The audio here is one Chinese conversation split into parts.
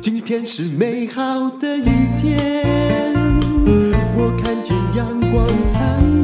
今天是美好的一天，我看见阳光灿烂。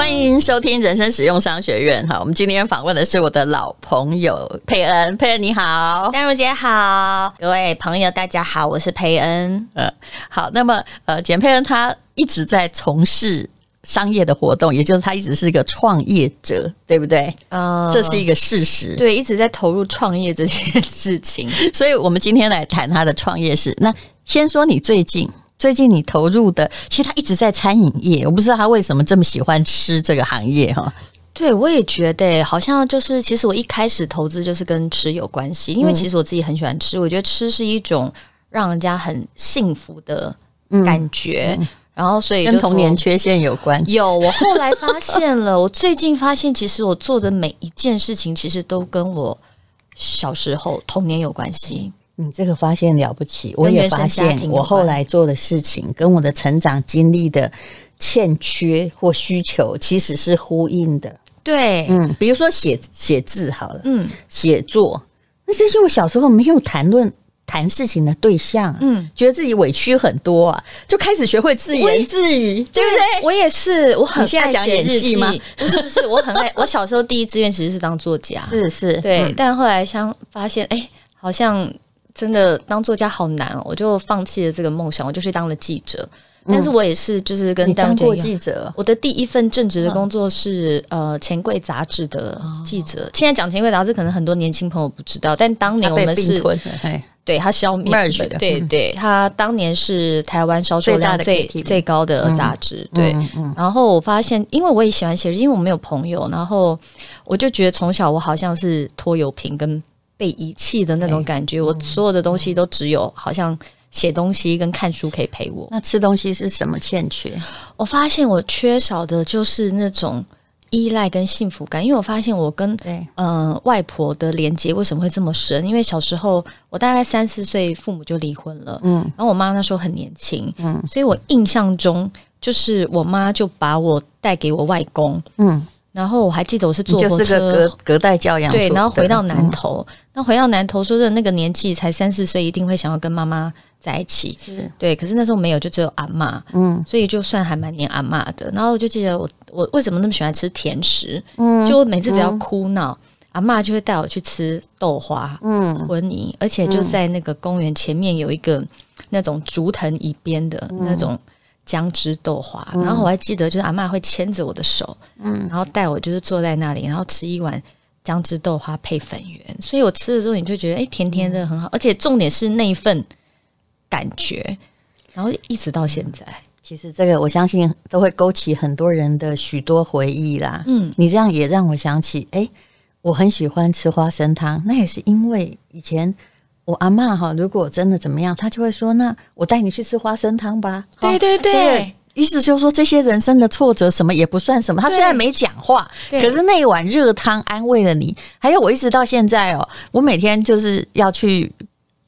欢迎收听人生使用商学院。哈，我们今天访问的是我的老朋友佩恩。佩恩你好，丹如姐好，各位朋友大家好，我是佩恩。呃，好，那么呃，简佩恩他一直在从事。商业的活动，也就是他一直是一个创业者，对不对？呃，这是一个事实。对，一直在投入创业这件事情。所以，我们今天来谈他的创业史。那先说你最近，最近你投入的，其实他一直在餐饮业。我不知道他为什么这么喜欢吃这个行业哈。对，我也觉得，好像就是，其实我一开始投资就是跟吃有关系，因为其实我自己很喜欢吃，我觉得吃是一种让人家很幸福的感觉。嗯嗯然后，所以跟童年缺陷有关。有，我后来发现了，我最近发现，其实我做的每一件事情，其实都跟我小时候童年有关系。你这个发现了不起，我也发现，我后来做的事情跟我的成长经历的欠缺或需求其实是呼应的。对，嗯，比如说写写字好了，嗯，写作，那是因为我小时候没有谈论。谈事情的对象，嗯，觉得自己委屈很多啊，就开始学会自言自语，对不对？我也是，我很爱讲演戏吗？不是不是，我很爱。我小时候第一志愿其实是当作家，是是，对。嗯、但后来想发现，哎，好像真的当作家好难哦，我就放弃了这个梦想，我就去当了记者。但是我也是，就是跟当过记者。我的第一份正职的工作是呃钱柜杂志的记者。现在讲钱柜杂志，可能很多年轻朋友不知道，但当年我们是，对他消灭了。对对，他当年是台湾销售量最最高的杂志。对，然后我发现，因为我也喜欢写，因为我没有朋友，然后我就觉得从小我好像是拖油瓶跟被遗弃的那种感觉，我所有的东西都只有好像。写东西跟看书可以陪我。那吃东西是什么欠缺？我发现我缺少的就是那种依赖跟幸福感。因为我发现我跟嗯、呃、外婆的连接为什么会这么深？因为小时候我大概三四岁，父母就离婚了。嗯，然后我妈那时候很年轻。嗯，所以我印象中就是我妈就把我带给我外公。嗯，然后我还记得我是坐火车，隔隔代教养。对，然后回到南投，那、嗯、回到南投说的那个年纪才三四岁，一定会想要跟妈妈。在一起。是。对，可是那时候没有，就只有阿嬷，嗯，所以就算还蛮黏阿嬷的。然后我就记得我我为什么那么喜欢吃甜食，嗯，就每次只要哭闹，嗯、阿嬷就会带我去吃豆花，嗯，婚礼，而且就在那个公园前面有一个那种竹藤椅边的那种姜汁豆花，嗯、然后我还记得就是阿嬷会牵着我的手，嗯，然后带我就是坐在那里，然后吃一碗姜汁豆花配粉圆，所以我吃了之后你就觉得哎、欸、甜甜的很好，而且重点是那一份。感觉，然后一直到现在，其实这个我相信都会勾起很多人的许多回忆啦。嗯，你这样也让我想起，哎，我很喜欢吃花生汤，那也是因为以前我阿嬷哈，如果真的怎么样，她就会说：“那我带你去吃花生汤吧。”对对对，对，意思就是说这些人生的挫折什么也不算什么。他虽然没讲话，可是那一碗热汤安慰了你。还有我一直到现在哦，我每天就是要去。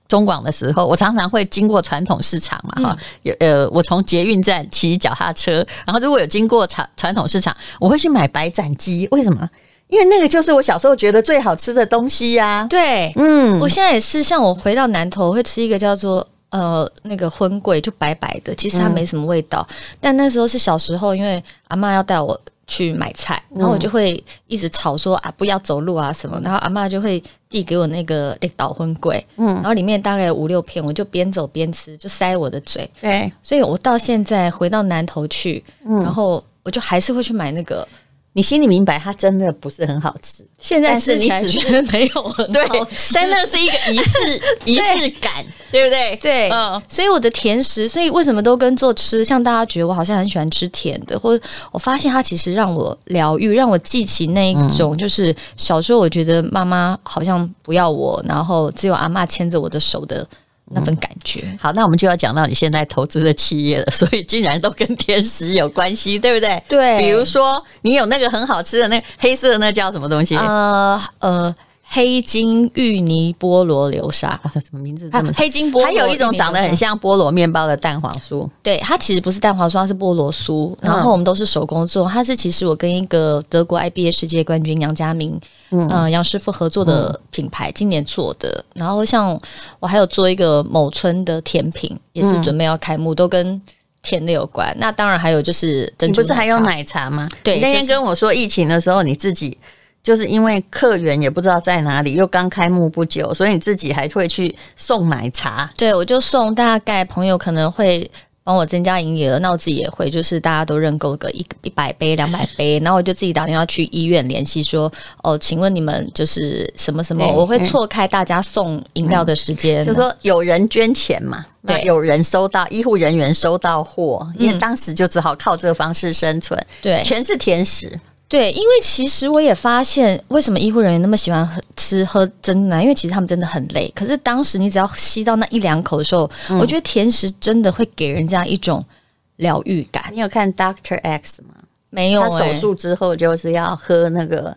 中广的时候，我常常会经过传统市场嘛，哈、嗯，有呃，我从捷运站骑脚踏车，然后如果有经过传传统市场，我会去买白斩鸡。为什么？因为那个就是我小时候觉得最好吃的东西呀、啊。对，嗯，我现在也是，像我回到南投我会吃一个叫做呃那个荤桂，就白白的，其实它没什么味道，嗯、但那时候是小时候，因为阿嬷要带我。去买菜，然后我就会一直吵说啊，不要走路啊什么，然后阿嬷就会递给我那个诶倒荤桂，嗯，然后里面大概有五六片，我就边走边吃，就塞我的嘴，对，所以我到现在回到南头去，嗯，然后我就还是会去买那个。你心里明白，它真的不是很好吃。现在吃起来觉得没有很 好吃，但那是一个仪式 仪式感，对不对？对，嗯。所以我的甜食，所以为什么都跟做吃？像大家觉得我好像很喜欢吃甜的，或者我发现它其实让我疗愈，让我记起那一种，就是小时候我觉得妈妈好像不要我，然后只有阿嬷牵着我的手的。那份感觉、嗯、好，那我们就要讲到你现在投资的企业了，所以竟然都跟甜食有关系，对不对？对，比如说你有那个很好吃的那个黑色的那叫什么东西？呃呃，黑金芋泥菠萝流沙，哇，什么名字这么？黑金菠萝，还有一种长得很像菠萝面包的蛋黄酥，对，它其实不是蛋黄酥，它是菠萝酥。然后我们都是手工做，它是其实我跟一个德国 IBA 世界冠军杨家明，嗯，呃、杨师傅合作的品牌，今年做的。然后像我还有做一个某村的甜品，也是准备要开幕，都跟甜的有关。那当然还有就是珍珠，你不是还有奶茶吗？对，你那天跟我说疫情的时候你自己。就是因为客源也不知道在哪里，又刚开幕不久，所以你自己还会去送奶茶。对，我就送，大概朋友可能会帮我增加营业额，那我自己也会，就是大家都认购个一一百杯、两百杯，然后我就自己打电话去医院联系说，哦，请问你们就是什么什么，我会错开大家送饮料的时间，就说有人捐钱嘛，对，有人收到，医护人员收到货，因为当时就只好靠这个方式生存，对，全是甜食。对，因为其实我也发现，为什么医护人员那么喜欢喝吃喝真奶？因为其实他们真的很累。可是当时你只要吸到那一两口的时候，嗯、我觉得甜食真的会给人家一种疗愈感。你有看 Doctor X 吗？没有、欸。他手术之后就是要喝那个，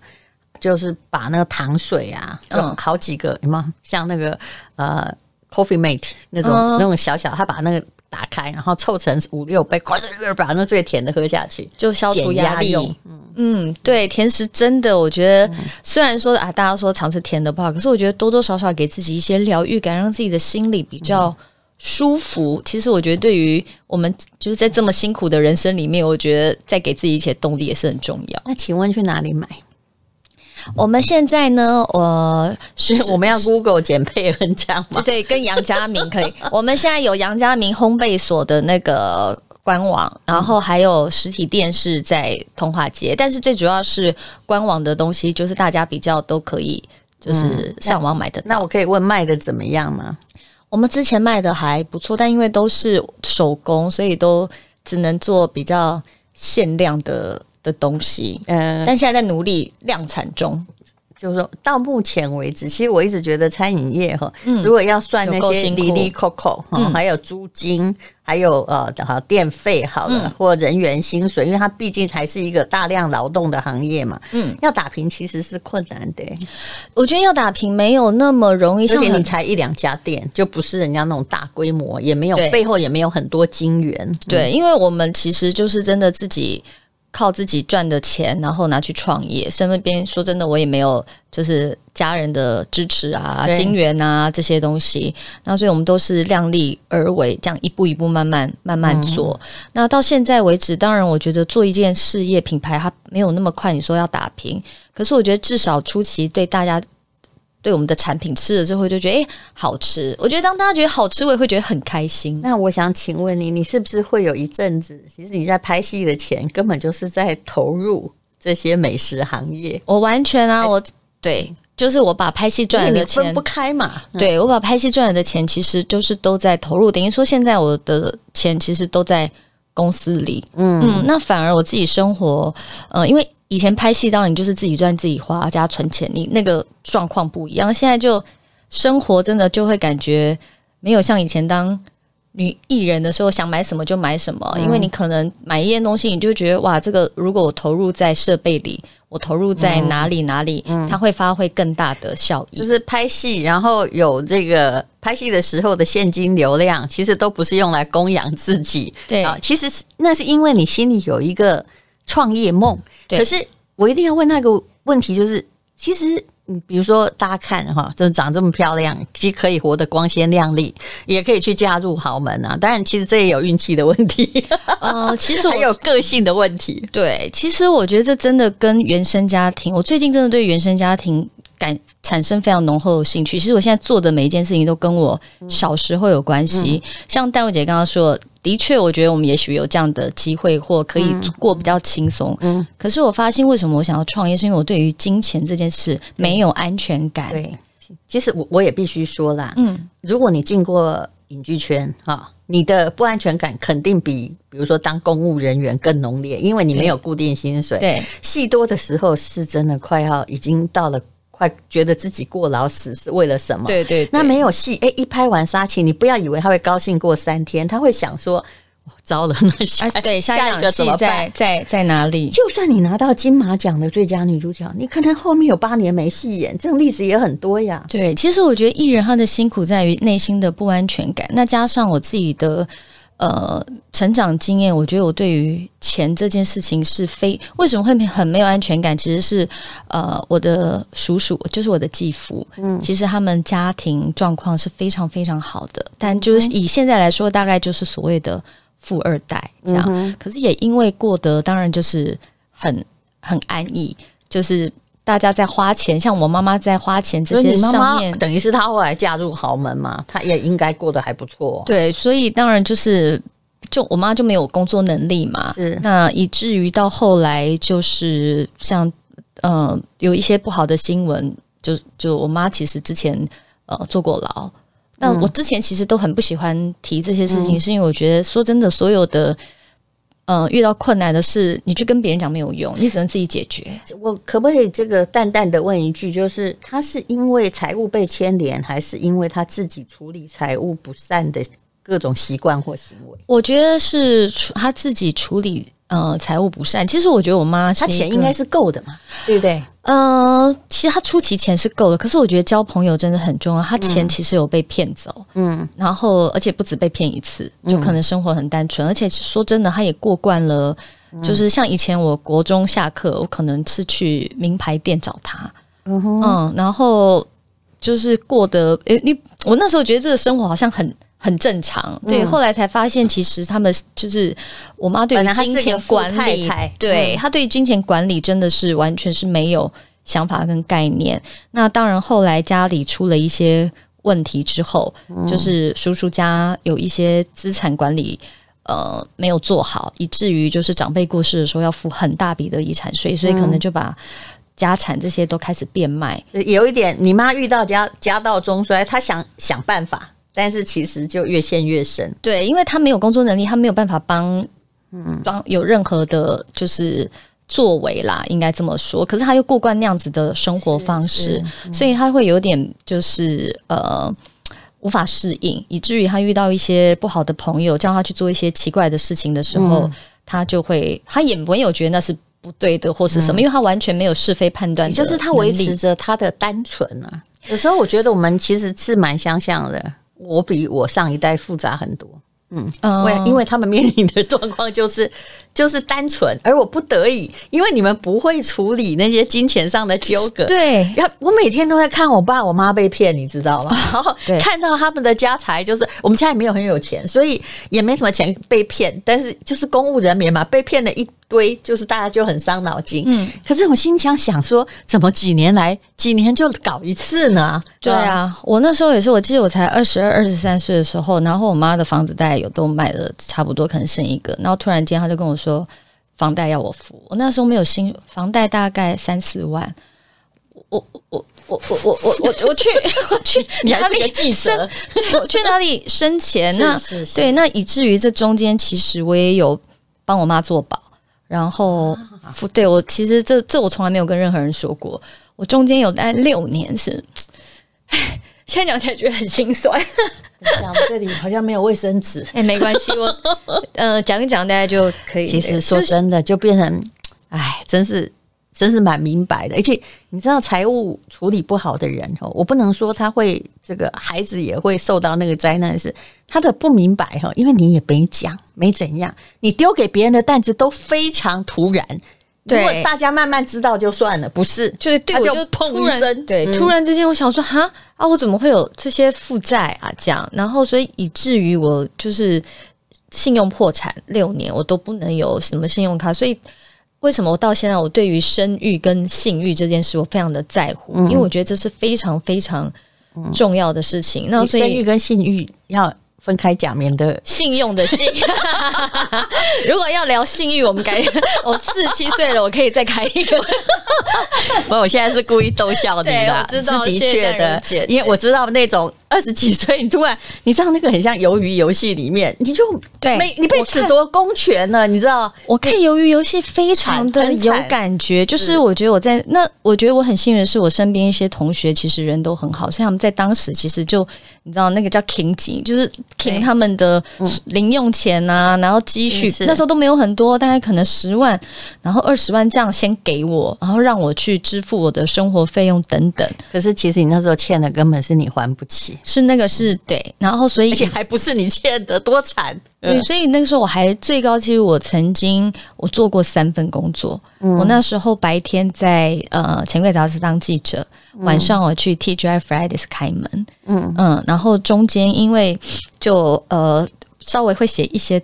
就是把那个糖水啊，嗯，好几个，有没有像那个呃 Coffee Mate 那种、嗯、那种小小，他把那个。打开，然后凑成五六杯，快点把那最甜的喝下去，就消除压力。嗯嗯，对，甜食真的，我觉得、嗯、虽然说啊，大家说常吃甜的不好，可是我觉得多多少少给自己一些疗愈感，让自己的心里比较舒服。嗯、其实我觉得，对于我们就是在这么辛苦的人生里面，我觉得再给自己一些动力也是很重要。那请问去哪里买？我们现在呢，我是我们要 Google 简佩恩这样吗？对，跟杨家明可以。我们现在有杨家明烘焙所的那个官网，然后还有实体店是在通化街，但是最主要是官网的东西，就是大家比较都可以，就是上网买的、嗯。那我可以问卖的怎么样吗？我们之前卖的还不错，但因为都是手工，所以都只能做比较限量的。的东西，嗯，但现在在努力量产中。就是说到目前为止，其实我一直觉得餐饮业哈，嗯，如果要算那些滴滴扣扣哈，还有租金，还有呃，好电费好了，或人员薪水，因为它毕竟还是一个大量劳动的行业嘛，嗯，要打平其实是困难的。我觉得要打平没有那么容易，而且你才一两家店，就不是人家那种大规模，也没有背后也没有很多金源。对，因为我们其实就是真的自己。靠自己赚的钱，然后拿去创业。身边说真的，我也没有就是家人的支持啊、金援啊这些东西。那所以我们都是量力而为，这样一步一步慢慢慢慢做。嗯、那到现在为止，当然我觉得做一件事业品牌，它没有那么快。你说要打平，可是我觉得至少初期对大家。对我们的产品吃了之后就觉得诶好吃，我觉得当大家觉得好吃，我也会觉得很开心。那我想请问你，你是不是会有一阵子，其实你在拍戏的钱根本就是在投入这些美食行业？我完全啊，我对，就是我把拍戏赚来的钱分不开嘛。对，我把拍戏赚来的钱，其实就是都在投入，等于说现在我的钱其实都在公司里。嗯嗯，那反而我自己生活，呃，因为。以前拍戏当然你就是自己赚自己花加存钱，你那个状况不一样。现在就生活真的就会感觉没有像以前当女艺人的时候想买什么就买什么，嗯、因为你可能买一件东西，你就觉得哇，这个如果我投入在设备里，我投入在哪里哪里，嗯、它会发挥更大的效益。就是拍戏，然后有这个拍戏的时候的现金流量，其实都不是用来供养自己。对啊，其实那是因为你心里有一个。创业梦，可是我一定要问那个问题，就是其实，你比如说大家看哈，就长这么漂亮，其实可以活得光鲜亮丽，也可以去嫁入豪门啊。当然，其实这也有运气的问题，呃，其实 还有个性的问题。对，其实我觉得这真的跟原生家庭，我最近真的对原生家庭感产生非常浓厚的兴趣。其实我现在做的每一件事情都跟我小时候有关系，嗯、像淡如姐刚刚说。的确，我觉得我们也许有这样的机会，或可以过比较轻松。嗯，可是我发现，为什么我想要创业，是因为我对于金钱这件事没有安全感。对，其实我我也必须说啦，嗯，如果你进过影剧圈哈，你的不安全感肯定比比如说当公务人员更浓烈，因为你没有固定薪水。对，戏多的时候是真的快要已经到了。快觉得自己过劳死是为了什么？对对，对，那没有戏，哎，一拍完杀青，你不要以为他会高兴过三天，他会想说，糟了，那下、啊、对下一个怎么办？在在在哪里？就算你拿到金马奖的最佳女主角，你可能后面有八年没戏演，这种例子也很多呀。对，其实我觉得艺人他的辛苦在于内心的不安全感，那加上我自己的。呃，成长经验，我觉得我对于钱这件事情是非为什么会很没有安全感？其实是呃，我的叔叔就是我的继父，嗯，其实他们家庭状况是非常非常好的，但就是以现在来说，大概就是所谓的富二代这样。嗯、可是也因为过得当然就是很很安逸，就是。大家在花钱，像我妈妈在花钱这些上面，等于是她后来嫁入豪门嘛，她也应该过得还不错。对，所以当然就是，就我妈就没有工作能力嘛，是那以至于到后来就是像呃有一些不好的新闻，就就我妈其实之前呃坐过牢。那我之前其实都很不喜欢提这些事情，嗯、是因为我觉得说真的，所有的。嗯，遇到困难的事，你去跟别人讲没有用，你只能自己解决。我可不可以这个淡淡的问一句，就是他是因为财务被牵连，还是因为他自己处理财务不善的各种习惯或行为？我觉得是他自己处理。呃，财务不善。其实我觉得我妈，她钱应该是够的嘛，对不对？呃，其实他出期钱是够的，可是我觉得交朋友真的很重要。他钱其实有被骗走，嗯，然后而且不止被骗一次，就可能生活很单纯。嗯、而且说真的，他也过惯了，就是像以前我国中下课，我可能是去名牌店找他，嗯，然后就是过得，诶，你我那时候觉得这个生活好像很。很正常，对。后来才发现，其实他们就是我妈对于金钱管理，对她对金钱管理真的是完全是没有想法跟概念。那当然，后来家里出了一些问题之后，就是叔叔家有一些资产管理呃没有做好，以至于就是长辈过世的时候要付很大笔的遗产税，所以可能就把家产这些都开始变卖。有一点，你妈遇到家家道中衰，她想想办法。但是其实就越陷越深，对，因为他没有工作能力，他没有办法帮，嗯，帮有任何的，就是作为啦，应该这么说。可是他又过惯那样子的生活方式，嗯、所以他会有点就是呃无法适应，以至于他遇到一些不好的朋友，叫他去做一些奇怪的事情的时候，嗯、他就会他也没有觉得那是不对的或是什么，嗯、因为他完全没有是非判断，就是他维持着他的单纯啊。有时候我觉得我们其实是蛮相像的。我比我上一代复杂很多，嗯，为、oh. 因为他们面临的状况就是就是单纯，而我不得已，因为你们不会处理那些金钱上的纠葛，对，要我每天都在看我爸我妈被骗，你知道吗？然后看到他们的家财，就是我们家也没有很有钱，所以也没什么钱被骗，但是就是公务人员嘛，被骗了一。堆就是大家就很伤脑筋，嗯，可是我心想想说，怎么几年来几年就搞一次呢？对啊，我那时候也是，我记得我才二十二、二十三岁的时候，然后我妈的房子大概有都卖了差不多，可能剩一个，然后突然间她就跟我说，房贷要我付，我那时候没有薪，房贷大概三四万，我我我我我我我我我去 我去 你还是个记者，我去哪里生钱？那对，那以至于这中间其实我也有帮我妈做保。然后，对我其实这这我从来没有跟任何人说过。我中间有待六年是，唉，现在讲起来觉得很心酸。讲这里好像没有卫生纸，哎，没关系，我 呃讲一讲大家就可以。其实说真的，就变成，唉，真是。真是蛮明白的，而且你知道财务处理不好的人哦，我不能说他会这个孩子也会受到那个灾难，是他的不明白哈，因为你也没讲，没怎样，你丢给别人的担子都非常突然，对，如果大家慢慢知道就算了，不是，就是对我，就砰一声，对，突然之间我想说哈啊，我怎么会有这些负债啊？这样，然后所以以至于我就是信用破产六年，我都不能有什么信用卡，所以。为什么我到现在我对于生育跟性欲这件事我非常的在乎？嗯、因为我觉得这是非常非常重要的事情。嗯、那所以生育跟性欲要分开假面的信用的信。如果要聊信誉，我们改 我四十七岁了，我可以再开一个。不，我现在是故意逗笑你的，我知道是的确的，因为我知道那种。二十几岁，你突然你知道那个很像鱿鱼游戏里面，你就对，没你被褫夺公权了，你知道？我看鱿鱼游戏非常的有感觉，就是我觉得我在那，我觉得我很幸运的是，我身边一些同学其实人都很好，所以他们在当时其实就你知道那个叫 king 级，就是挺他们的零用钱啊，然后积蓄那时候都没有很多，大概可能十万，然后二十万这样先给我，然后让我去支付我的生活费用等等。可是其实你那时候欠的根本是你还不起，是那个是对，然后所以而且还不是你欠的，多惨。对，所以那个时候我还最高其实，我曾经我做过三份工作。嗯、我那时候白天在呃《钱柜杂志》当记者，晚上我去 TGI Fridays 开门。嗯嗯，然后中间因为就呃稍微会写一些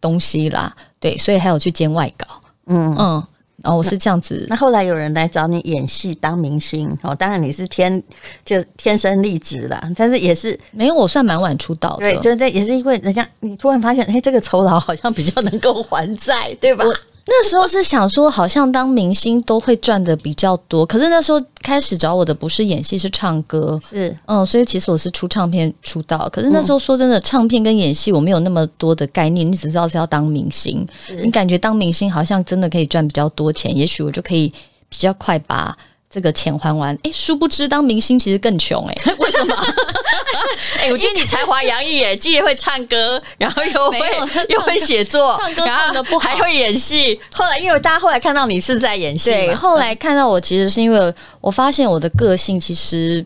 东西啦，对，所以还有去兼外稿。嗯嗯。哦，我是这样子。那，那后来有人来找你演戏当明星哦，当然你是天就天生丽质啦，但是也是没有，我算蛮晚出道的。对，就这也是因为人家你突然发现，哎，这个酬劳好像比较能够还债，对吧？那时候是想说，好像当明星都会赚的比较多。可是那时候开始找我的不是演戏，是唱歌。是，嗯，所以其实我是出唱片出道。可是那时候说真的，唱片跟演戏我没有那么多的概念，你只知道是要当明星。你感觉当明星好像真的可以赚比较多钱，也许我就可以比较快把这个钱还完。哎，殊不知当明星其实更穷哎、欸，为什么？哎、欸，我觉得你才华洋溢，耶，既会唱歌，然后又会 又会写作，唱歌唱的不好，还会演戏。后来，因为大家后来看到你是在演戏，对，后来看到我，其实是因为我发现我的个性其实。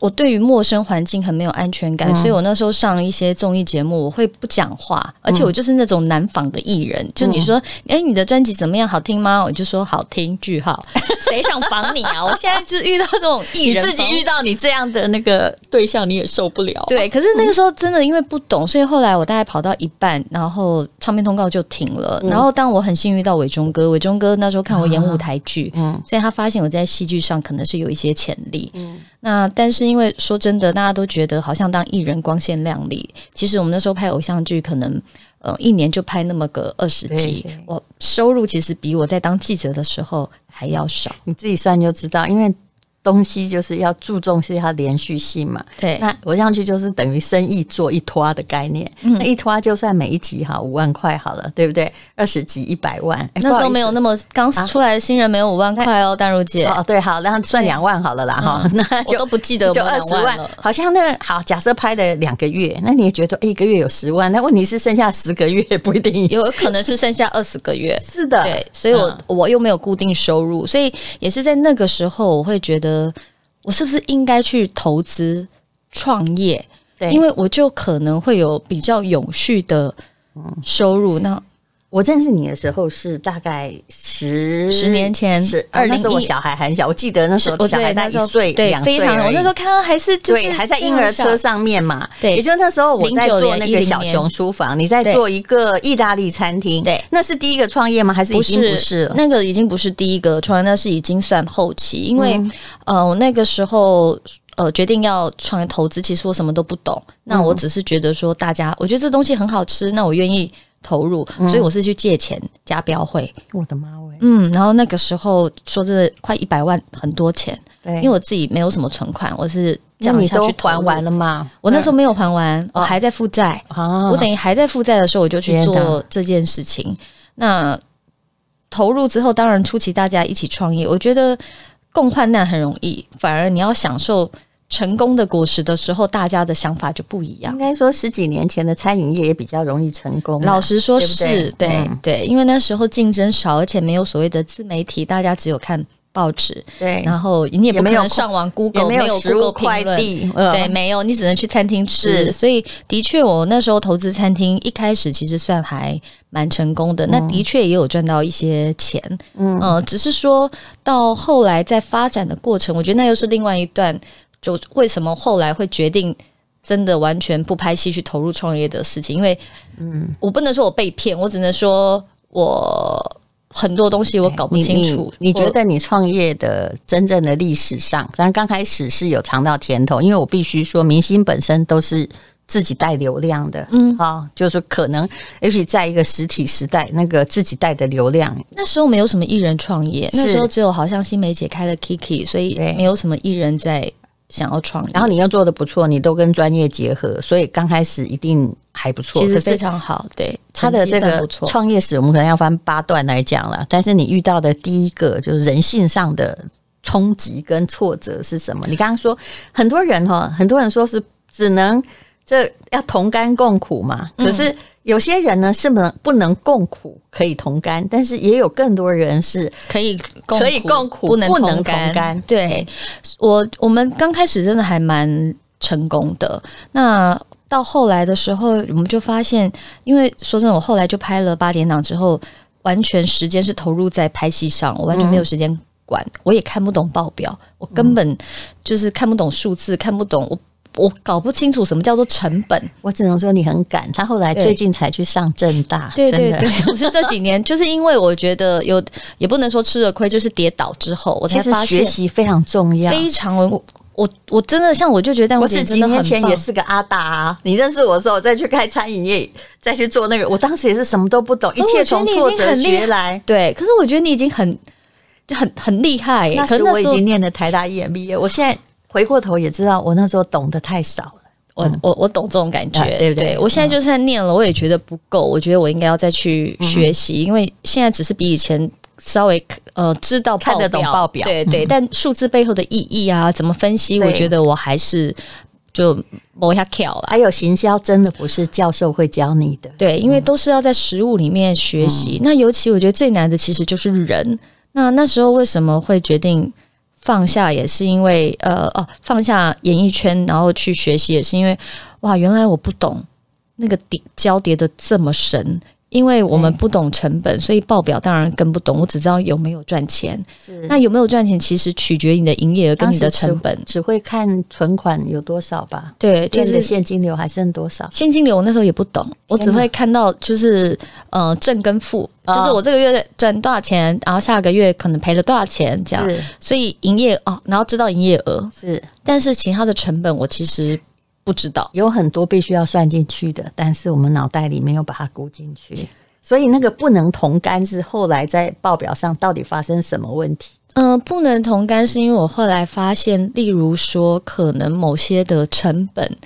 我对于陌生环境很没有安全感，嗯、所以我那时候上一些综艺节目，我会不讲话，而且我就是那种难访的艺人。嗯、就你说，哎，你的专辑怎么样？好听吗？我就说好听。句号，谁想访你啊？我现在就是遇到这种艺人，你自己遇到你这样的那个对象，你也受不了。对，可是那个时候真的因为不懂，所以后来我大概跑到一半，然后唱片通告就停了。嗯、然后当我很幸运遇到伟忠哥，伟忠哥那时候看我演舞台剧，嗯，所以他发现我在戏剧上可能是有一些潜力，嗯。那但是因为说真的，大家都觉得好像当艺人光鲜亮丽，其实我们那时候拍偶像剧，可能呃一年就拍那么个二十集，我收入其实比我在当记者的时候还要少。你自己算就知道，因为。东西就是要注重是它连续性嘛，对。那我上去就是等于生意做一拖的概念，嗯、那一拖就算每一集哈五万块好了，对不对？二十集一百万，欸、那时候没有那么刚出来的新人没有五万块哦，淡如姐。哦，对，好，那算两万好了啦哈，嗯、那就我都不记得就二十万，好像那个好，假设拍了两个月，那你也觉得一个月有十万，那问题是剩下十个月不一定有可能是剩下二十个月，是的，对，所以我、嗯、我又没有固定收入，所以也是在那个时候我会觉得。我是不是应该去投资创业？对，因为我就可能会有比较永续的收入。那我认识你的时候是大概十十年前，是二零一，我小孩很小，我记得那时候小孩在一岁两岁，我那时候看到还是对，还在婴儿车上面嘛。对，也就是那时候我在做那个小熊书房，你在做一个意大利餐厅。对，那是第一个创业吗？还是已经不是了？那个已经不是第一个创业，那是已经算后期。因为呃，我那个时候呃决定要创业投资，其实我什么都不懂。那我只是觉得说，大家我觉得这东西很好吃，那我愿意。投入，所以我是去借钱加标会。我的妈喂！嗯，然后那个时候说真的，快一百万，很多钱。对，因为我自己没有什么存款，我是这样下去还完了嘛？我那时候没有还完，我还在负债。我等于还在负债的时候，我就去做这件事情。那投入之后，当然初期大家一起创业，我觉得共患难很容易，反而你要享受。成功的果实的时候，大家的想法就不一样。应该说十几年前的餐饮业也比较容易成功。老实说是，是对、嗯、对，因为那时候竞争少，而且没有所谓的自媒体，大家只有看报纸。对，然后你也不可能上网 Google，没有 Google 快递，对，没有，你只能去餐厅吃。所以的确，我那时候投资餐厅，一开始其实算还蛮成功的。嗯、那的确也有赚到一些钱。嗯嗯，只是说到后来在发展的过程，我觉得那又是另外一段。就为什么后来会决定真的完全不拍戏去投入创业的事情？因为，嗯，我不能说我被骗，我只能说我很多东西我搞不清楚。你，你，你觉得你创业的真正的历史上，当然刚开始是有尝到甜头，因为我必须说，明星本身都是自己带流量的，嗯，啊，就是可能也许在一个实体时代，那个自己带的流量，那时候没有什么艺人创业，那时候只有好像新梅姐开了 Kiki，所以没有什么艺人在。想要创业，然后你又做的不错，你都跟专业结合，所以刚开始一定还不错，其实非常好。对，他的这个创业史，我们可能要翻八段来讲了。但是你遇到的第一个就是人性上的冲击跟挫折是什么？你刚刚说很多人哈，很多人说是只能这要同甘共苦嘛，可是。有些人呢是不能不能共苦，可以同甘，但是也有更多人是可以共可以共苦，不能不能同甘。同甘。对，我我们刚开始真的还蛮成功的。那到后来的时候，我们就发现，因为说真的，我后来就拍了八点档之后，完全时间是投入在拍戏上，我完全没有时间管，嗯、我也看不懂报表，我根本就是看不懂数字，看不懂我。我搞不清楚什么叫做成本，我只能说你很赶。他后来最近才去上正大，对对对，我是这几年，就是因为我觉得有，也不能说吃了亏，就是跌倒之后，我才发现学习非常重要，非常。我我我真的像我就觉得，我是几年前也是个阿达啊。你认识我的时候，我再去开餐饮业，再去做那个，我当时也是什么都不懂，一切从挫折学来。对，可是我觉得你已经很就很很厉害。那时我已经念的台大 EMBA，我现在。回过头也知道，我那时候懂得太少了。我我我懂这种感觉，对不对？对，我现在就算念了，我也觉得不够。我觉得我应该要再去学习，因为现在只是比以前稍微呃知道看得懂报表，对对。但数字背后的意义啊，怎么分析，我觉得我还是就摸一下跳了。还有行销，真的不是教授会教你的，对，因为都是要在实物里面学习。那尤其我觉得最难的其实就是人。那那时候为什么会决定？放下也是因为呃哦，放下演艺圈，然后去学习也是因为哇，原来我不懂那个叠交叠的这么深。因为我们不懂成本，所以报表当然更不懂。我只知道有没有赚钱。是那有没有赚钱，其实取决于你的营业额跟你的成本。只会看存款有多少吧？对，就是现金流还剩多少？现金流我那时候也不懂，我只会看到就是呃正跟负，就是我这个月赚多少钱，然后下个月可能赔了多少钱这样。所以营业哦，然后知道营业额是，但是其他的成本我其实。不知道有很多必须要算进去的，但是我们脑袋里没有把它估进去，所以那个不能同甘是后来在报表上到底发生什么问题？嗯、呃，不能同甘是因为我后来发现，例如说可能某些的成本，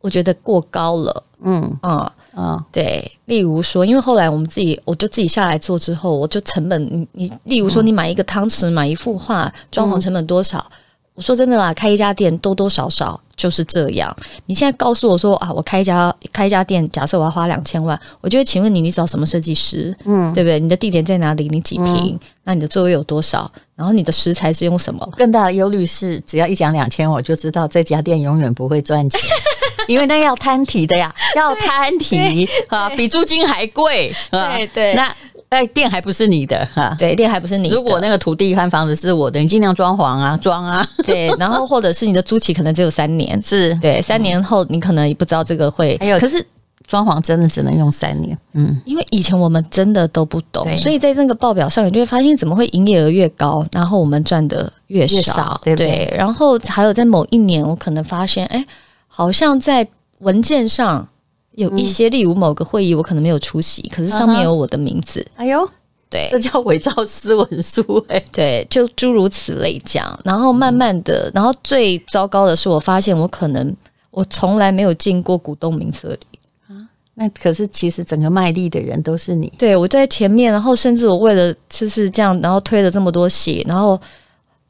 我觉得过高了。嗯啊啊，对，例如说，因为后来我们自己我就自己下来做之后，我就成本你你，例如说你买一个汤匙，买一幅画，装潢成本多少？嗯说真的啦，开一家店多多少少就是这样。你现在告诉我说啊，我开一家开一家店，假设我要花两千万，我就会请问你，你找什么设计师？嗯，对不对？你的地点在哪里？你几平？嗯、那你的座位有多少？然后你的食材是用什么？更大的忧虑是，只要一讲两千，我就知道这家店永远不会赚钱，因为那要摊提的呀，要摊提 啊，比租金还贵。对对，那。哎，店还不是你的哈？对，店还不是你的。如果那个土地和房子是我的，你尽量装潢啊，装啊。对，然后或者是你的租期可能只有三年，是对，三年后你可能也不知道这个会。还有，可是装潢真的只能用三年。嗯，因为以前我们真的都不懂，所以在这个报表上，你就会发现怎么会营业额越高，然后我们赚的越少，越少对？对，然后还有在某一年，我可能发现，哎，好像在文件上。有一些，例如某个会议，我可能没有出席，可是上面有我的名字。哎呦，对，这叫伪造私文书哎。对，就诸如此类讲。然后慢慢的，然后最糟糕的是，我发现我可能我从来没有进过股东名册里啊。那可是其实整个卖力的人都是你。对，我在前面，然后甚至我为了就是这样，然后推了这么多血，然后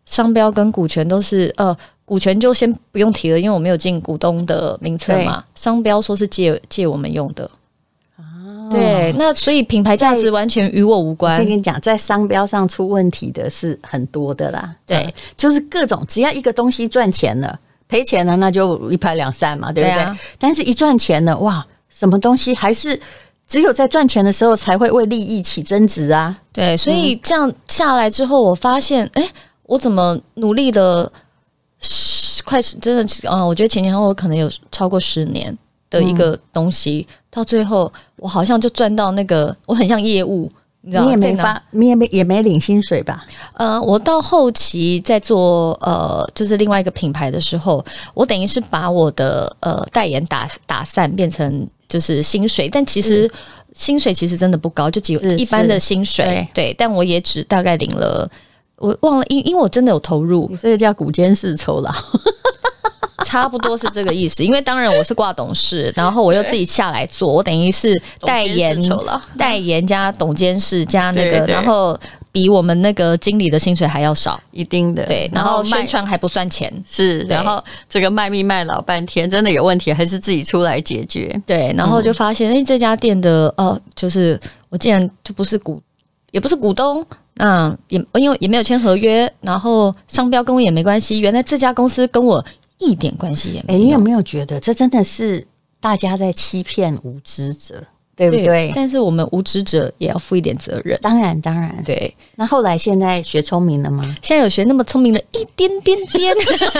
商标跟股权都是呃。股权就先不用提了，因为我没有进股东的名册嘛。商标说是借借我们用的，啊，对，那所以品牌价值完全与我无关。我跟你讲，在商标上出问题的是很多的啦。对，嗯，就是各种只要一个东西赚钱了，赔钱了那就一拍两散嘛，对不对？对啊，但是一赚钱了，哇，什么东西还是只有在赚钱的时候才会为利益起争执啊？对，所以这样下来之后，我发现，哎，我怎么努力的。十快真的，嗯，我觉得前前后后可能有超过十年的一个东西，嗯、到最后我好像就赚到那个，我很像业务，你知道吗？你也没发，你也没也没领薪水吧？呃，我到后期在做呃，就是另外一个品牌的时候，我等于是把我的呃代言打打散，变成就是薪水，但其实、嗯、薪水其实真的不高，就几一般的薪水，对，对，但我也只大概领了。我忘了，因因为我真的有投入，你这个叫股监事酬劳。差不多是这个意思。因为当然我是挂董事，然后我又自己下来做，我等于是代言、代言加董监事加那个，对对，然后比我们那个经理的薪水还要少，一定的。对，然后宣传还不算钱，是，然后这个卖命卖老半天，真的有问题还是自己出来解决。对，然后就发现，哎、嗯，这家店的哦，就是我竟然就不是股，也不是股东。嗯，也因为也没有签合约，然后商标跟我也没关系。原来这家公司跟我一点关系也没有。哎，你有没有觉得这真的是大家在欺骗无知者，对不对？对，但是我们无知者也要负一点责任。当然，当然，对。那后来现在学聪明了吗？现在有学那么聪明了一点点点，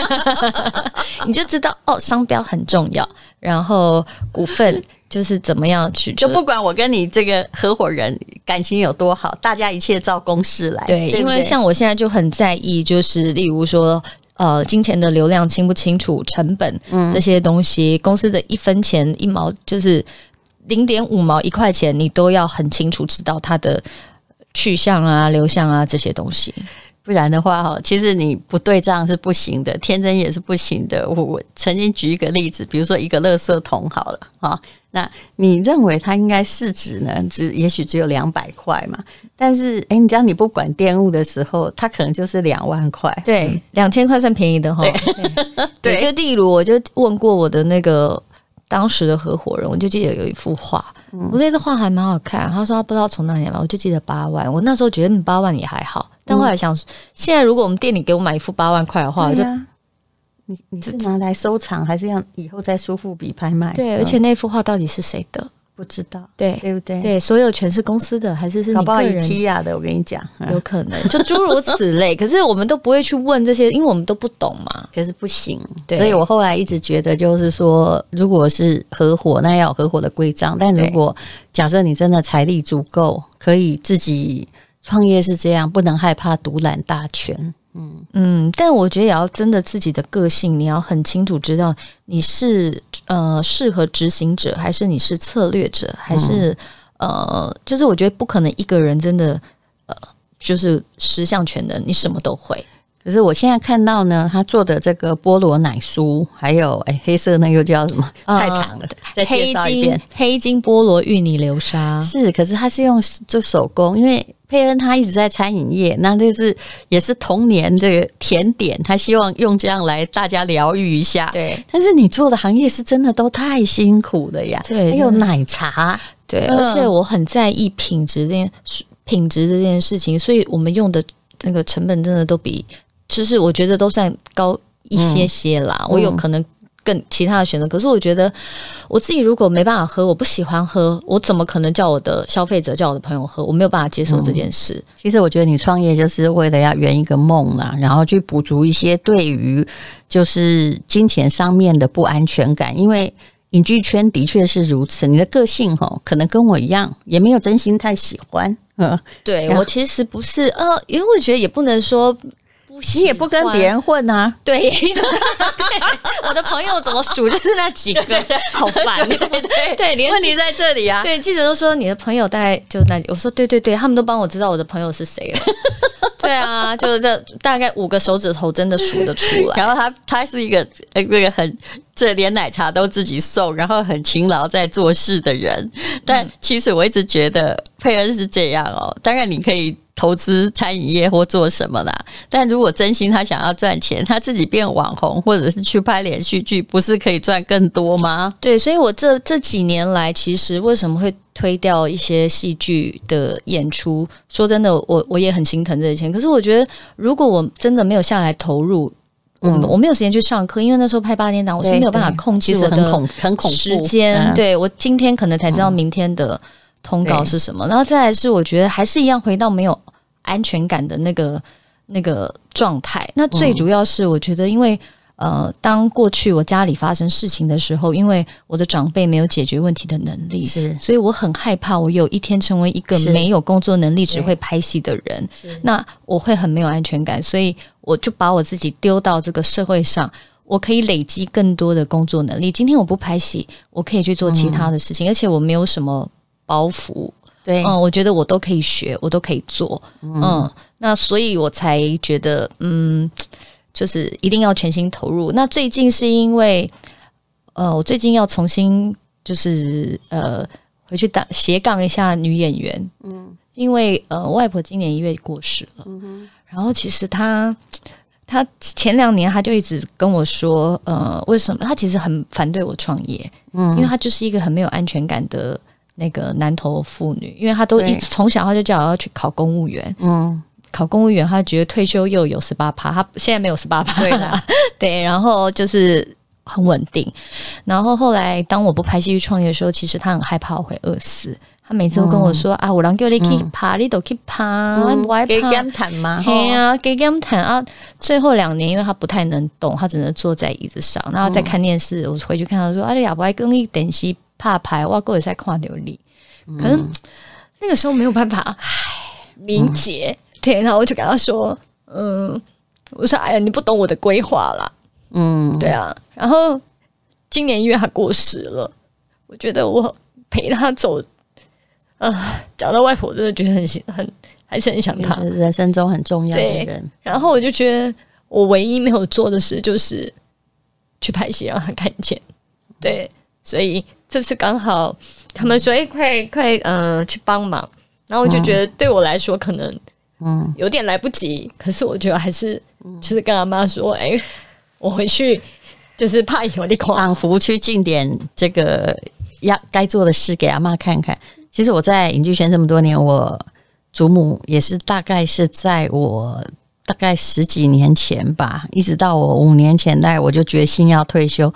你就知道哦，商标很重要，然后股份。就是怎么样去，就不管我跟你这个合伙人感情有多好，大家一切照公式来。对，对对，因为像我现在就很在意，就是例如说，呃，金钱的流量清不清楚，成本，嗯，这些东西，公司的一分钱一毛，就是零点五毛一块钱，你都要很清楚知道它的去向啊、流向啊这些东西。不然的话，哈，其实你不对账是不行的，天真也是不行的。我我曾经举一个例子，比如说一个垃圾桶好了，哈。那你认为它应该市值呢？只也许只有两百块嘛？但是，哎、欸，你知道你不管电务的时候，它可能就是两万块。对，两千块算便宜的哈。对，就例如，我就问过我的那个当时的合伙人，我就记得有一幅画，嗯、我那幅画还蛮好看。他说他不知道从哪里来，我就记得八万。我那时候觉得八万也还好，但后来想，现在如果我们店里给我买一幅八万块的画，我就。你你是拿来收藏，还是要以后再苏富比拍卖？对，而且那幅画到底是谁的？不知道，对对不对？对，所有权是公司的，还是是你个人的？我跟你讲，有可能就诸如此类。可是我们都不会去问这些，因为我们都不懂嘛。可是不行，对。所以我后来一直觉得，就是说，如果是合伙，那要有合伙的规章。但如果假设你真的财力足够，可以自己创业，是这样，不能害怕独揽大权。嗯嗯，但我觉得也要真的自己的个性，你要很清楚知道你是呃适合执行者，还是你是策略者，还是、嗯、呃，就是我觉得不可能一个人真的呃就是十项全能，你什么都会。可是我现在看到呢，他做的这个菠萝奶酥，还有哎黑色那又叫什么？太长了，再介绍一遍。黑金黑金菠萝芋泥流沙是，可是他是用做手工，因为佩恩他一直在餐饮业，那就是也是童年这个甜点，他希望用这样来大家疗愈一下。对，但是你做的行业是真的都太辛苦了呀。对，还有奶茶，对，而且我很在意品质这件品质这件事情，所以我们用的那个成本真的都比。就是我觉得都算高一些些啦，嗯、我有可能更其他的选择。嗯、可是我觉得我自己如果没办法喝，我不喜欢喝，我怎么可能叫我的消费者、叫我的朋友喝？我没有办法接受这件事。嗯、其实我觉得你创业就是为了要圆一个梦啦，然后去补足一些对于就是金钱上面的不安全感。因为影剧圈的确是如此，你的个性吼可能跟我一样，也没有真心太喜欢。嗯，对我其实不是呃，因为我觉得也不能说。你也不跟别人混啊？对，对，我的朋友怎么数就是那几个，好烦。对对对，连问题在这里啊。对，记者都说你的朋友大概就那，我说对对对，他们都帮我知道我的朋友是谁了。对啊，就是这大概五个手指头真的数得出来。然后他他是一个呃那个很这连奶茶都自己送，然后很勤劳在做事的人。但其实我一直觉得佩恩是这样哦。当然你可以。投资餐饮业或做什么啦？但如果真心他想要赚钱，他自己变网红，或者是去拍连续剧，不是可以赚更多吗？对，所以我这这几年来，其实为什么会推掉一些戏剧的演出？说真的，我我也很心疼这些钱。可是我觉得，如果我真的没有下来投入，嗯，我没有时间去上课，因为那时候拍八点档，我是没有办法控制我的很恐很恐时间。对，我今天可能才知道明天的通告是什么，然后再来是我觉得还是一样回到没有。安全感的那个那个状态，那最主要是我觉得，因为、嗯、呃，当过去我家里发生事情的时候，因为我的长辈没有解决问题的能力，是，所以我很害怕，我有一天成为一个没有工作能力、只会拍戏的人，那我会很没有安全感，所以我就把我自己丢到这个社会上，我可以累积更多的工作能力。今天我不拍戏，我可以去做其他的事情，嗯、而且我没有什么包袱。对，嗯，我觉得我都可以学，我都可以做，嗯，嗯，那所以我才觉得，嗯，就是一定要全心投入。那最近是因为，呃，我最近要重新就是呃回去打斜杠一下女演员，嗯，因为呃外婆今年一月过世了，嗯哼，然后其实她她前两年她就一直跟我说，呃，为什么她其实很反对我创业，嗯，因为她就是一个很没有安全感的那个南投妇女，因为她都一直从小她就叫我要去考公务员，嗯。考公务员，他觉得退休又有十八趴，他现在没有十八趴，对啦 对，然后就是很稳定。然后后来当我不拍戏去创业的时候，其实他很害怕我会饿死。他每次都跟我说：“嗯、啊，我让叫你去爬，嗯、你都去爬，我不爱爬。”给减谈吗？对啊，给减谈啊。最后两年，因为他不太能动，他只能坐在椅子上，然后再看电视。我回去看他说：“啊，你也不爱跟你等戏怕拍，我过会在看流你。可能那个时候没有办法，唉，明解。嗯对，然后我就跟他说：“嗯，我说，哎呀，你不懂我的规划啦。”嗯，对啊。然后今年一月他过世了，我觉得我陪他走，啊、呃，讲到外婆，真的觉得很很还是很想他，人生中很重要的人。然后我就觉得，我唯一没有做的事就是去拍戏让他看见。对，所以这次刚好他们说：“哎，快快，嗯、呃，去帮忙。”然后我就觉得，对我来说可能。嗯，有点来不及，可是我觉得还是就是跟阿妈说，哎、欸，我回去就是怕有点仿佛去尽点这个要该做的事给阿妈看看。其实我在影剧圈这么多年，我祖母也是大概是在我大概十几年前吧，一直到我五年前，大概我就决心要退休。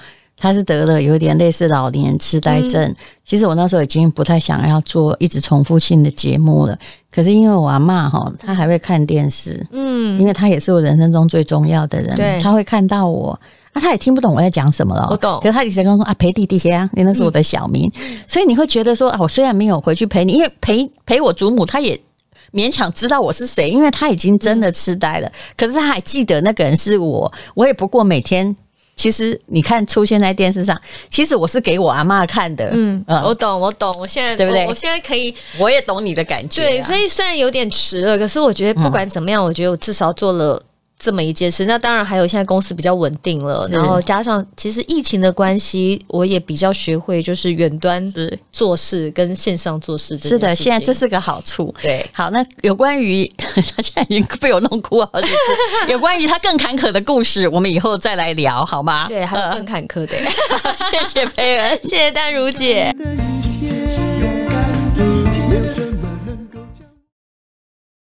他是得了有点类似老年痴呆症。嗯、其实我那时候已经不太想要做一直重复性的节目了。可是因为我阿嬷哈，她还会看电视，嗯，因为她也是我人生中最重要的人。对，她会看到我啊，她也听不懂我在讲什么了。我懂。可是她以前跟我说啊，陪弟弟呀，因为那是我的小名。嗯、所以你会觉得说啊，我虽然没有回去陪你，因为陪陪我祖母，她也勉强知道我是谁，因为她已经真的痴呆了。嗯、可是她还记得那个人是我，我也不过每天。其实你看出现在电视上，其实我是给我阿妈看的。嗯，嗯我懂，我懂，我现在对不对我？我现在可以，我也懂你的感觉、啊。对，所以虽然有点迟了，可是我觉得不管怎么样，嗯、我觉得我至少做了。这么一件事，那当然还有现在公司比较稳定了，然后加上其实疫情的关系，我也比较学会就是远端做事跟线上做事。是的，现在这是个好处。对，好，那有关于 他现在已经被我弄哭了好几次，有关于他更坎坷的故事，我们以后再来聊好吗？对，还有更坎坷的。谢谢培恩，谢谢丹如姐。